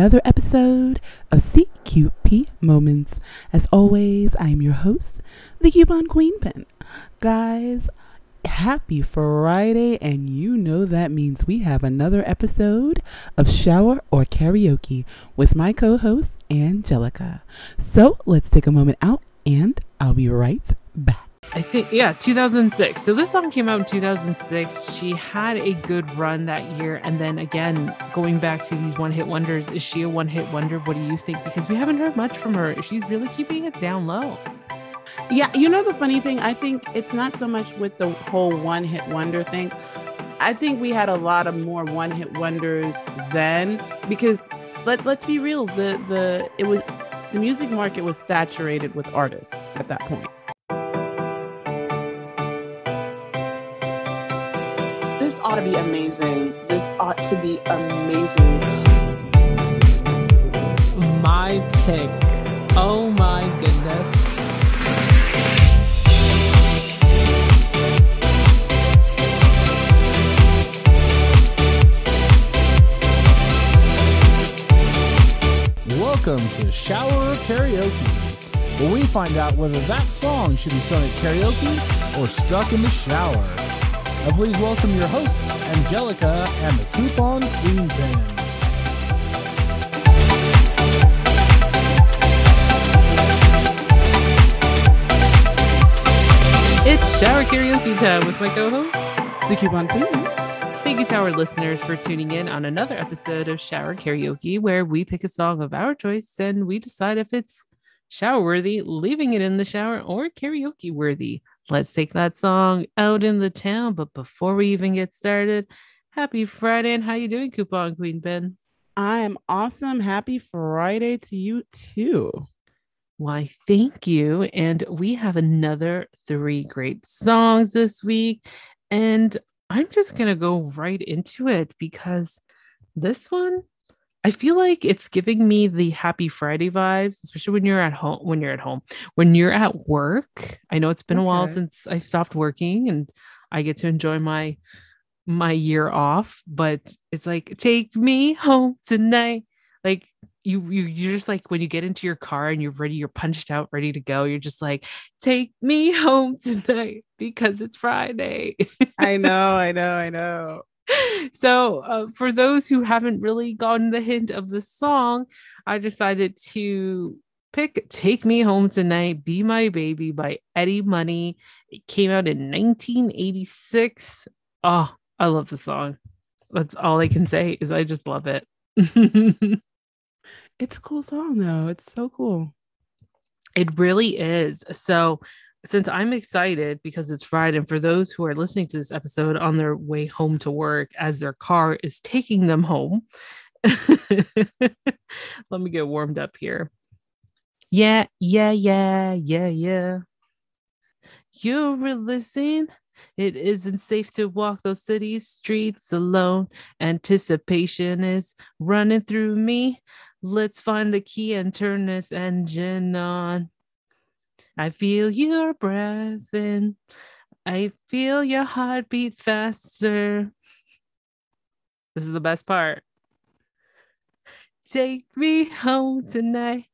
another episode of CQP Moments. As always, I am your host, the Coupon Queen Pin. Guys, happy Friday, and you know that means we have another episode of Shower or Karaoke with my co host, Angelica. So let's take a moment out, and I'll be right back. I think, yeah, 2006. So this song came out in 2006. She had a good run that year. And then again, going back to these one hit wonders, is she a one hit wonder? What do you think? Because we haven't heard much from her. She's really keeping it down low. Yeah, you know the funny thing, I think it's not so much with the whole one hit wonder thing. I think we had a lot of more one hit wonders then because let let's be real, the the it was the music market was saturated with artists at that point. This ought to be amazing. This ought to be amazing. My pick. Oh my goodness. Welcome to Shower Karaoke, where we find out whether that song should be sung at karaoke or stuck in the shower. Now, please welcome your hosts, Angelica and the Coupon Queen Band. It's shower karaoke time with my co host. The coupon queen. Thank you to our listeners for tuning in on another episode of Shower Karaoke, where we pick a song of our choice and we decide if it's shower worthy, leaving it in the shower, or karaoke worthy. Let's take that song out in the town. But before we even get started, happy Friday and how you doing, Coupon Queen Pin? I am awesome. Happy Friday to you too. Why, thank you. And we have another three great songs this week. And I'm just going to go right into it because this one, I feel like it's giving me the happy Friday vibes, especially when you're at home. When you're at home, when you're at work, I know it's been a while since I stopped working and I get to enjoy my my year off, but it's like take me home tonight. Like you you you're just like when you get into your car and you're ready, you're punched out, ready to go. You're just like, take me home tonight because it's Friday. I know, I know, I know. so uh, for those who haven't really gotten the hint of the song i decided to pick take me home tonight be my baby by eddie money it came out in 1986 oh i love the song that's all i can say is i just love it It's a cool song though. It's so cool. It really is. So, since I'm excited because it's Friday, and for those who are listening to this episode on their way home to work as their car is taking them home, let me get warmed up here. Yeah, yeah, yeah, yeah, yeah. You're listening. It isn't safe to walk those city streets alone. Anticipation is running through me. Let's find the key and turn this engine on. I feel your breath in. I feel your heartbeat faster. This is the best part. Take me home tonight.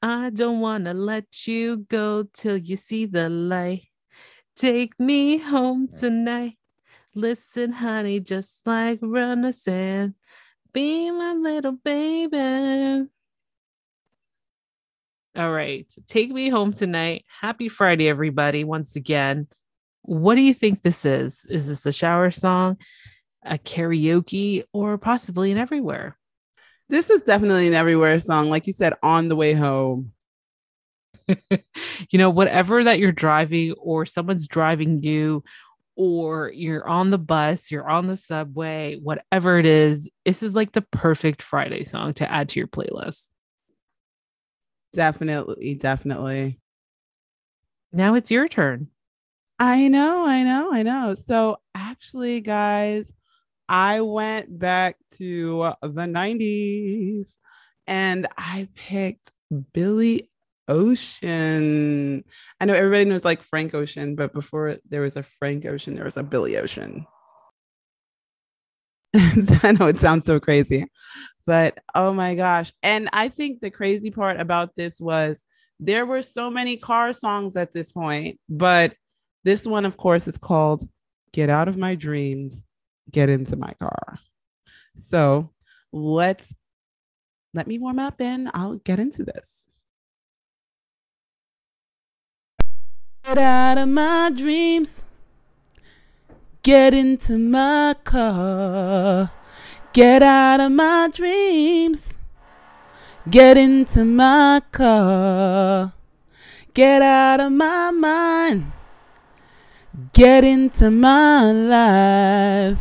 I don't want to let you go till you see the light. Take me home tonight. Listen, honey, just like sand. Be my little baby. All right. Take me home tonight. Happy Friday, everybody. Once again, what do you think this is? Is this a shower song, a karaoke, or possibly an everywhere? This is definitely an everywhere song, like you said, on the way home. you know, whatever that you're driving, or someone's driving you, or you're on the bus, you're on the subway, whatever it is, this is like the perfect Friday song to add to your playlist. Definitely, definitely. Now it's your turn. I know, I know, I know. So actually, guys, I went back to the 90s and I picked Billy Ocean. I know everybody knows like Frank Ocean, but before there was a Frank Ocean, there was a Billy Ocean. I know it sounds so crazy, but oh my gosh. And I think the crazy part about this was there were so many car songs at this point, but this one, of course, is called Get Out of My Dreams, Get Into My Car. So let's let me warm up and I'll get into this. Get out of my dreams. Get into my car. Get out of my dreams. Get into my car. Get out of my mind. Get into my life.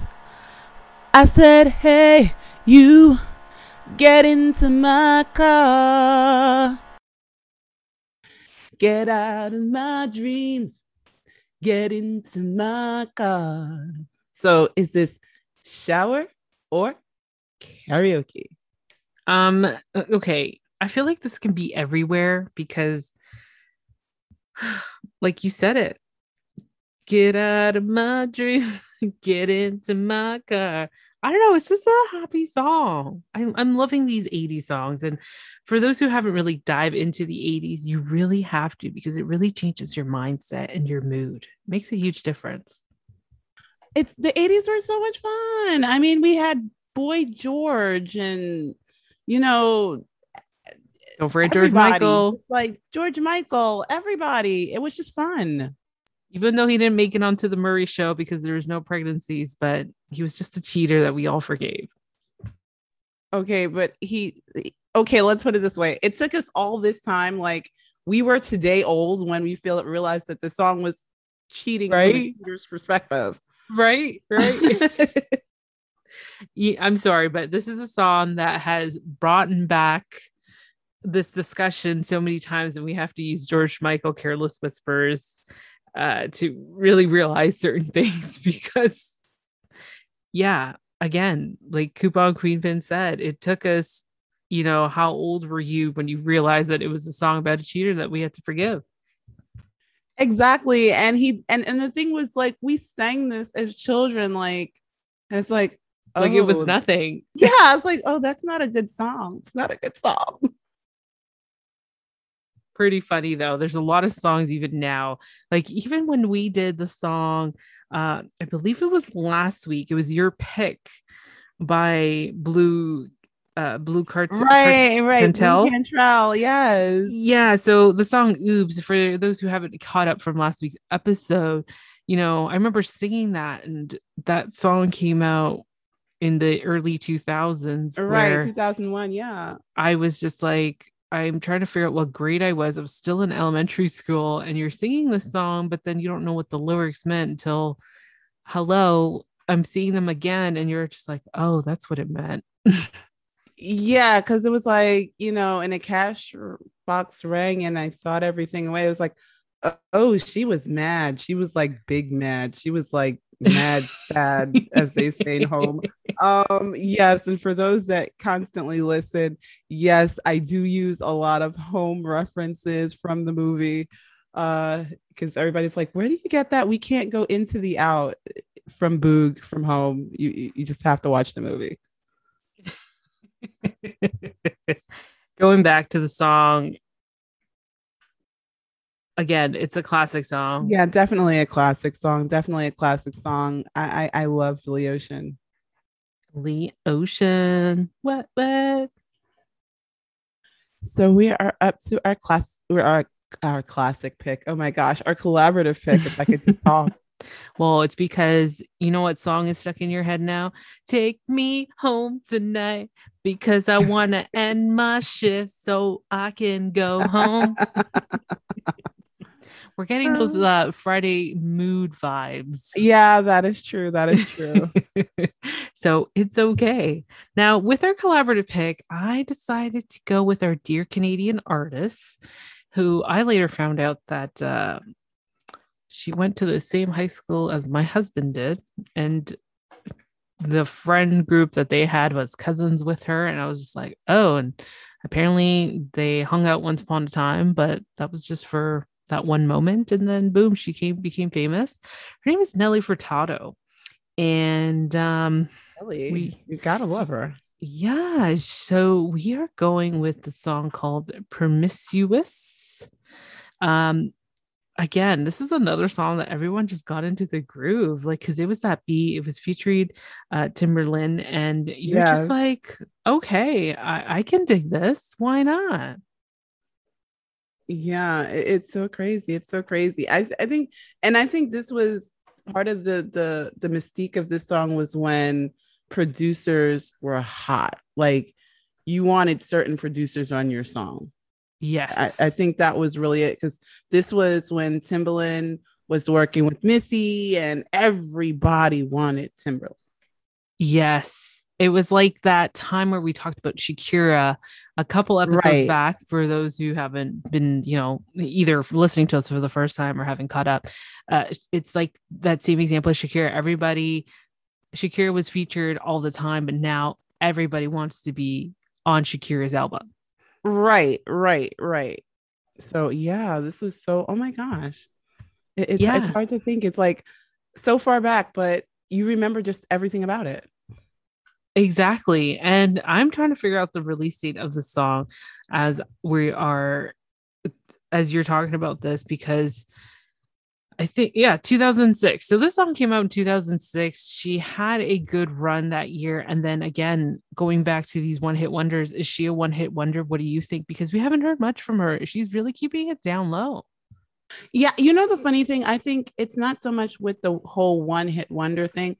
I said, hey, you get into my car. Get out of my dreams. Get into my car. So is this shower or karaoke? Um, okay. I feel like this can be everywhere because like you said it. Get out of my dreams, get into my car. I don't know. It's just a happy song. I'm, I'm loving these 80s songs. And for those who haven't really dived into the 80s, you really have to because it really changes your mindset and your mood. It makes a huge difference. It's the 80s were so much fun. I mean, we had Boy George and, you know, don't forget George Michael. like George Michael, everybody. It was just fun even though he didn't make it onto the Maury show because there was no pregnancies, but he was just a cheater that we all forgave. Okay, but he okay, let's put it this way. It took us all this time, like we were today old when we feel realized that the song was cheating right? from the perspective. Right, right. yeah, I'm sorry, but this is a song that has brought back this discussion so many times, and we have to use George Michael Careless Whispers uh, to really realize certain things because, yeah, again, like Coupon Queen Pin said, it took us, you know, how old were you when you realized that it was a song about a cheater that we had to forgive? Exactly. And he and and the thing was like we sang this as children, like, and it's like, like oh, it was oh, nothing. Yeah, I was like, oh, that's not a good song. It's not a good song. pretty funny though. There's a lot of songs even now. Like even when we did the song, uh, I believe it was last week. It was your pick by Blu uh blue cartel right right Cantrell. Cantrell yes yeah so the song oops for those who haven't caught up from last week's episode you know i remember singing that and that song came out in the early 2000s right 2001 yeah i was just like I'm trying to figure out what grade I was. I was still in elementary school, and you're singing the mm-hmm. song, but then you don't know what the lyrics meant until, hello, I'm seeing them again, and you're just like, oh, that's what it meant. yeah, because it was like, you know, and a cash box rang, and I thought everything away. It was like, oh, oh, she was mad. She was like big mad. She was like mad sad as they say home um yes and for those that constantly listen yes i do use a lot of home references from the movie uh because everybody's like where do you get that we can't go into the out from Boov from home you you just have to watch the movie going back to the song again, it's a classic song. Yeah, definitely a classic song. Definitely a classic song. I I, I love Lee Ocean. Lee Ocean. What what? So we are up to our class. We're our our classic pick. Oh my gosh, our collaborative pick. If I could just talk. well, it's because you know what song is stuck in your head now? Take me home tonight because I want to end my shift so I can go home. We're getting those uh, uh, Friday mood vibes. Yeah, that is true. That is true. so it's okay. Now, with our collaborative pick, I decided to go with our dear Canadian artist, who I later found out that uh, she went to the same high school as my husband did. And the friend group that they had was cousins with her. And I was just like, oh, and apparently they hung out once upon a time, but that was just for that one moment and then boom she came became famous her name is nelly furtado and um Nelly, We- you gotta love her. Yeah, so we are going with the song called Promiscuous. Um again, this is another song that everyone just got into the groove like cuz it was that beat, it was featured uh Timbaland and you're Yes. just like, okay, I, I can dig this. Why not? Yeah, it's so crazy. It's so crazy. I I think, and I think this was part of the the the mystique of this song was when producers were hot. Like you wanted certain producers on your song. Yes. I, I think that was really it because this was when Timbaland was working with Missy and everybody wanted Timbaland. Yes. It was like that time where we talked about Shakira a couple episodes Right. back for those who haven't been, you know, either listening to us for the first time or haven't caught up. Uh, it's like that same example of Shakira. Everybody, Shakira was featured all the time, but now everybody wants to be on Shakira's album. Right, right, right. So yeah, this was so. Oh my gosh, it, it's it's hard to think. It's like so far back, but you remember just everything about it. Exactly. And I'm trying to figure out the release date of the song as we are as you're talking about this because I think yeah, 2006. So this song came out in 2006. She had a good run that year and then again going back to these one-hit wonders, is she a one-hit wonder? What do you think? Because we haven't heard much from her. She's really keeping it down low. Yeah, you know the funny thing, I think it's not so much with the whole one hit wonder thing.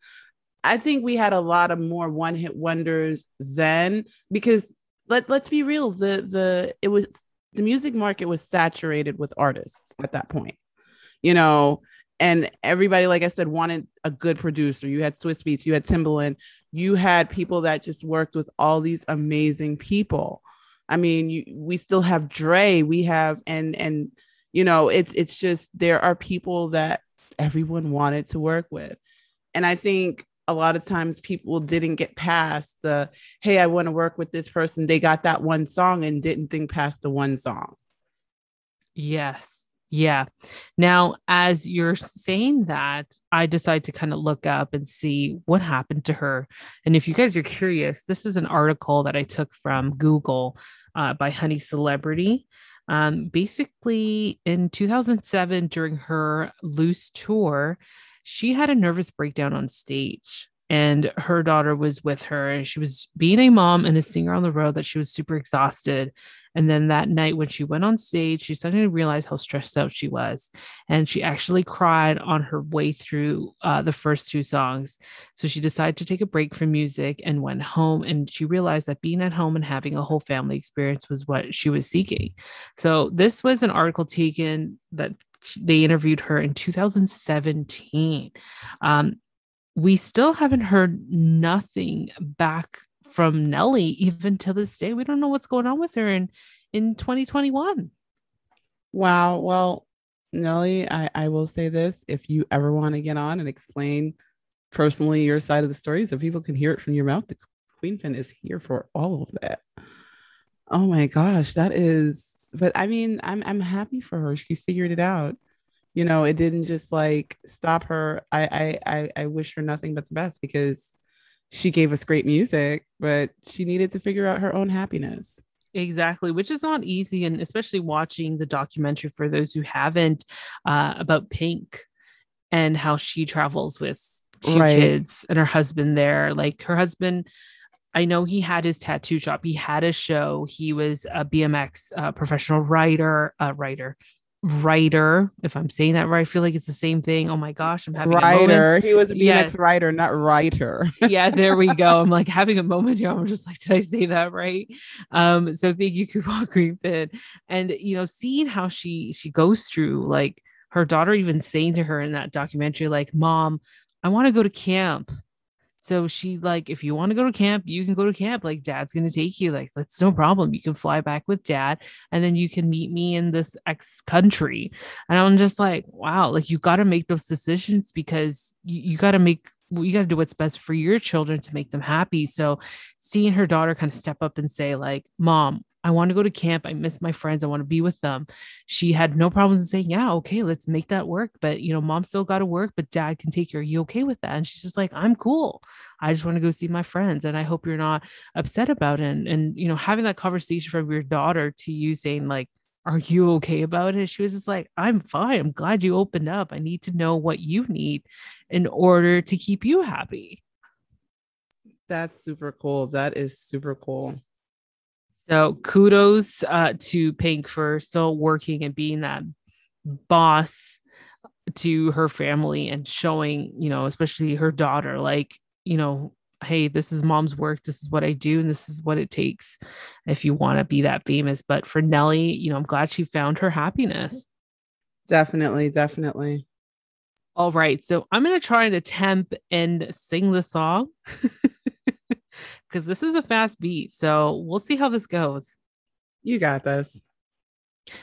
I think we had a lot of more one hit wonders then because let let's be real, the the it was the music market was saturated with artists at that point. You know, and everybody like I said wanted a good producer. You had Swizz Beatz, you had Timbaland, you had people that just worked with all these amazing people. I mean, you, we still have Dre, we have and and you know it's it's just there are people that everyone wanted to work with and i think a lot of times people didn't get past the hey i want to work with this person they got that one song and didn't think past the one song Yes. Yeah. Now, as you're saying that, I decided to kind of look up and see what happened to her. And if you guys are curious, this is an article that I took from Google uh, by Honey Celebrity. Um, basically, in 2007, during her loose tour, she had a nervous breakdown on stage. And her daughter was with her, and she was being a mom and a singer on the road that she was super exhausted. And then that night, when she went on stage, she suddenly realized how stressed out she was. And she actually cried on her way through uh, the first two songs. So she decided to take a break from music and went home. And she realized that being at home and having a whole family experience was what she was seeking. So this was an article taken that they interviewed her in 2017. Um, we still haven't heard nothing back from Nelly even to this day. We don't know what's going on with her in in 2021. wow well nelly i i will say this if you ever want to get on and explain personally your side of the story so people can hear it from your mouth the queen pin is here for all of that oh my gosh that is but i mean i'm i'm happy for her she figured it out you know it didn't just like stop her i i i, I wish her nothing but the best because she gave us great music but she needed to figure out her own happiness Exactly, which is not easy, and especially watching the documentary for those who haven't uh, about Pink and how she travels with two Right. kids and her husband there. Like her husband, I know he had his tattoo shop. He had a show. He was a BMX uh, professional rider, uh, writer, writer. If I'm saying that right, I feel like it's the same thing. Oh my gosh, I'm having a moment. writer he was a bmx Yes. writer not writer yeah, there we go. I'm like having a moment here. I'm just like, did I say that right? Um, so thank you, Coupon Queen Pin. And you know, seeing how she she goes through like her daughter even saying to her in that documentary, like, Mom, I want to go to camp. So she like, if you want to go to camp, you can go to camp. Like, dad's gonna take you. Like, that's no problem. You can fly back with dad, and then you can meet me in this X country. And I'm just like, wow, like you got to make those decisions because you, you got to make you got to do what's best for your children to make them happy. So seeing her daughter kind of step up and say, like, mom, I want to go to camp. I miss my friends. I want to be with them. She had no problems in saying, Yeah, okay, let's make that work. But, you know, mom still got to work, but dad can take care. Are you okay with that? And she's just like, I'm cool. I just want to go see my friends. And I hope you're not upset about it. And, and you know, having that conversation from your daughter to you saying, like, are you okay about it? She was just like, I'm fine. I'm glad you opened up. I need to know what you need in order to keep you happy. That's super cool. That is super cool. So kudos uh, to Pink for still working and being that boss to her family and showing, you know, especially her daughter, like, you know, hey, this is mom's work. This is what I do, and this is what it takes if you want to be that famous. But for Nelly, you know, I'm glad she found her happiness. Definitely, definitely. All right. So I'm going to try and attempt and sing the song because this is a fast beat. So we'll see how this goes. You got this.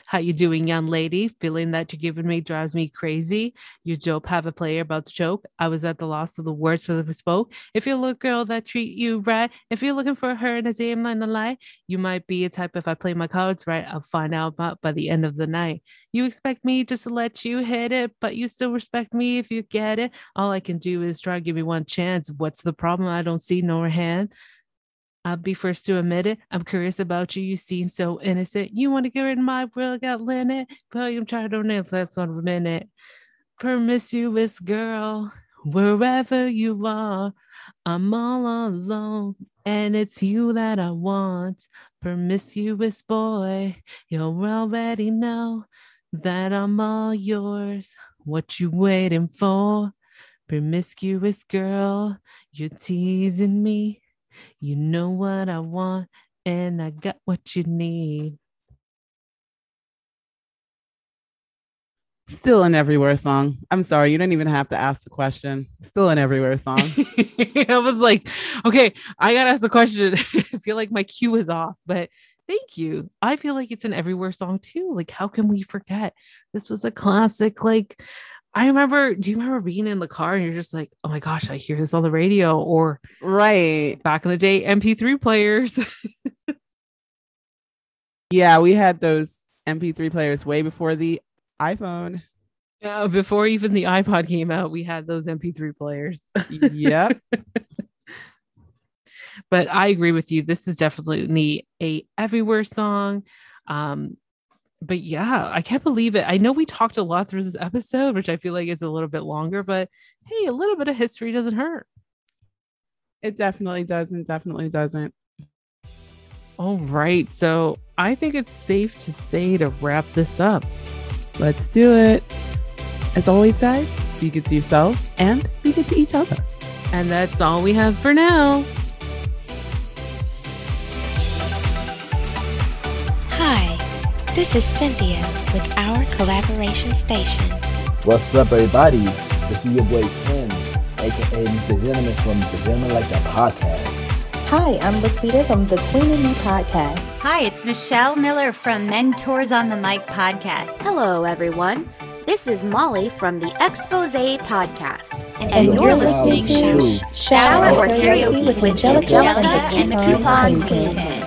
How you doing, young lady? Feeling that you're giving me drives me crazy. You dope have a player about to choke. I was at the loss of the words for the spoke. If you look girl that treat you right, if you're looking for her and a aim in the light, you might be a type if I play my cards right. I'll find out about by the end of the night. You expect me just to let you hit it, but you still respect me if you get it. All I can do is try give me one chance. What's the problem? I don't see no hand. I'll be first to admit it. I'm curious about you. You seem so innocent. You want to get in my world, got Lynette. But I'm trying to nail that's on a minute. Promiscuous girl, wherever you are, I'm all alone. And it's you that I want. Promiscuous boy, you'll already know that I'm all yours. What you waiting for? Promiscuous girl, you're teasing me. You know what I want, and I got what you need. Still an everywhere song. I'm sorry, you don't even have to ask the question. Still an everywhere song. I was like, okay, I gotta ask the question. I feel like my cue is off, but thank you. I feel like it's an everywhere song too. Like, how can we forget? This was a classic, like I remember, do you remember being in the car and you're just like, oh my gosh, I hear this on the radio or right back in the day, MP3 players. yeah, we had those MP3 players way before the iPhone. Yeah, before even the iPod came out, we had those MP3 players. yep. but I agree with you. This is definitely a everywhere song. Um, but yeah, I can't believe it. I know we talked a lot through this episode, which I feel like is a little bit longer, but hey, a little bit of history doesn't hurt. It definitely doesn't. Definitely doesn't. All right. So I think it's safe to say to wrap this up. Let's do it. As always, guys, be good to yourselves and be good to each other. And that's all we have for now. This is Cynthia with our collaboration station. What's up, everybody? This is your boy Ken, aka Mr. Gentleman from the Gentleman Like That podcast. Hi, I'm Laquita from the Queen and Me podcast. Hi, it's Michelle Miller from Mentors on the Mic podcast. Hello, everyone. This is Molly from the Expose podcast. And, and you're, you're, listening, listening to, to Shower or Karaoke with, with Angelica, Angelica and, and the Coupon Queen.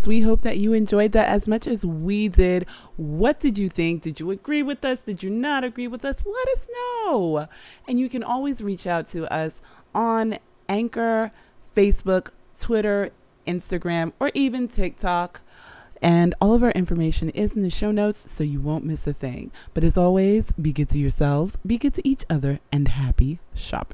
As we hope that you enjoyed that as much as we did. What did you think? Did you agree with us? Did you not agree with us? Let us know. And you can always reach out to us on Anchor, Facebook, Twitter, Instagram, or even TikTok. And all of our information is in the show notes, so you won't miss a thing. But as always, be good to yourselves, be good to each other, and happy shopping.